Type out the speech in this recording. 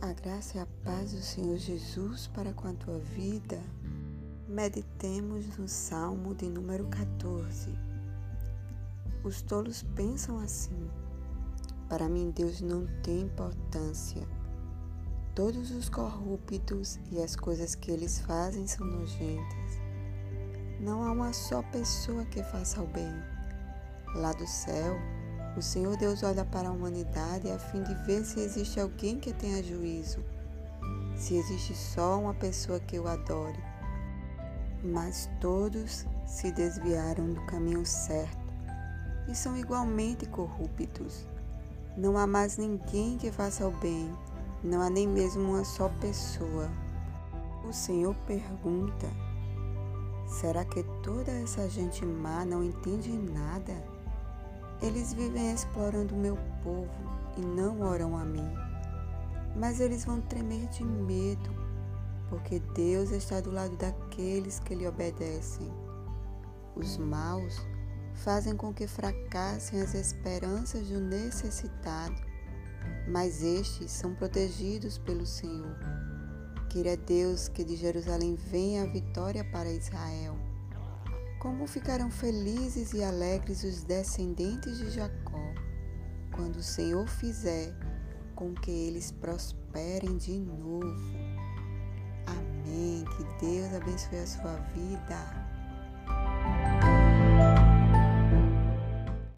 A graça e a paz do Senhor Jesus para com a tua vida. Meditemos no Salmo de número 14. Os tolos pensam assim: para mim, Deus não tem importância. Todos os corruptos e as coisas que eles fazem são nojentas. Não há uma só pessoa que faça o bem. Lá do céu, o Senhor Deus olha para a humanidade a fim de ver se existe alguém que tenha juízo, se existe só uma pessoa que o adore. Mas todos se desviaram do caminho certo e são igualmente corruptos. Não há mais ninguém que faça o bem, não há nem mesmo uma só pessoa. O Senhor pergunta: será que toda essa gente má não entende nada? Eles vivem explorando o meu povo e não oram a mim. Mas eles vão tremer de medo, porque Deus está do lado daqueles que lhe obedecem. Os maus fazem com que fracassem as esperanças do necessitado mas estes são protegidos pelo Senhor. Queira Deus que de Jerusalém venha a vitória para Israel. Como ficarão felizes e alegres os descendentes de Jacó, quando o Senhor fizer com que eles prosperem de novo. Amém. Que Deus abençoe a sua vida.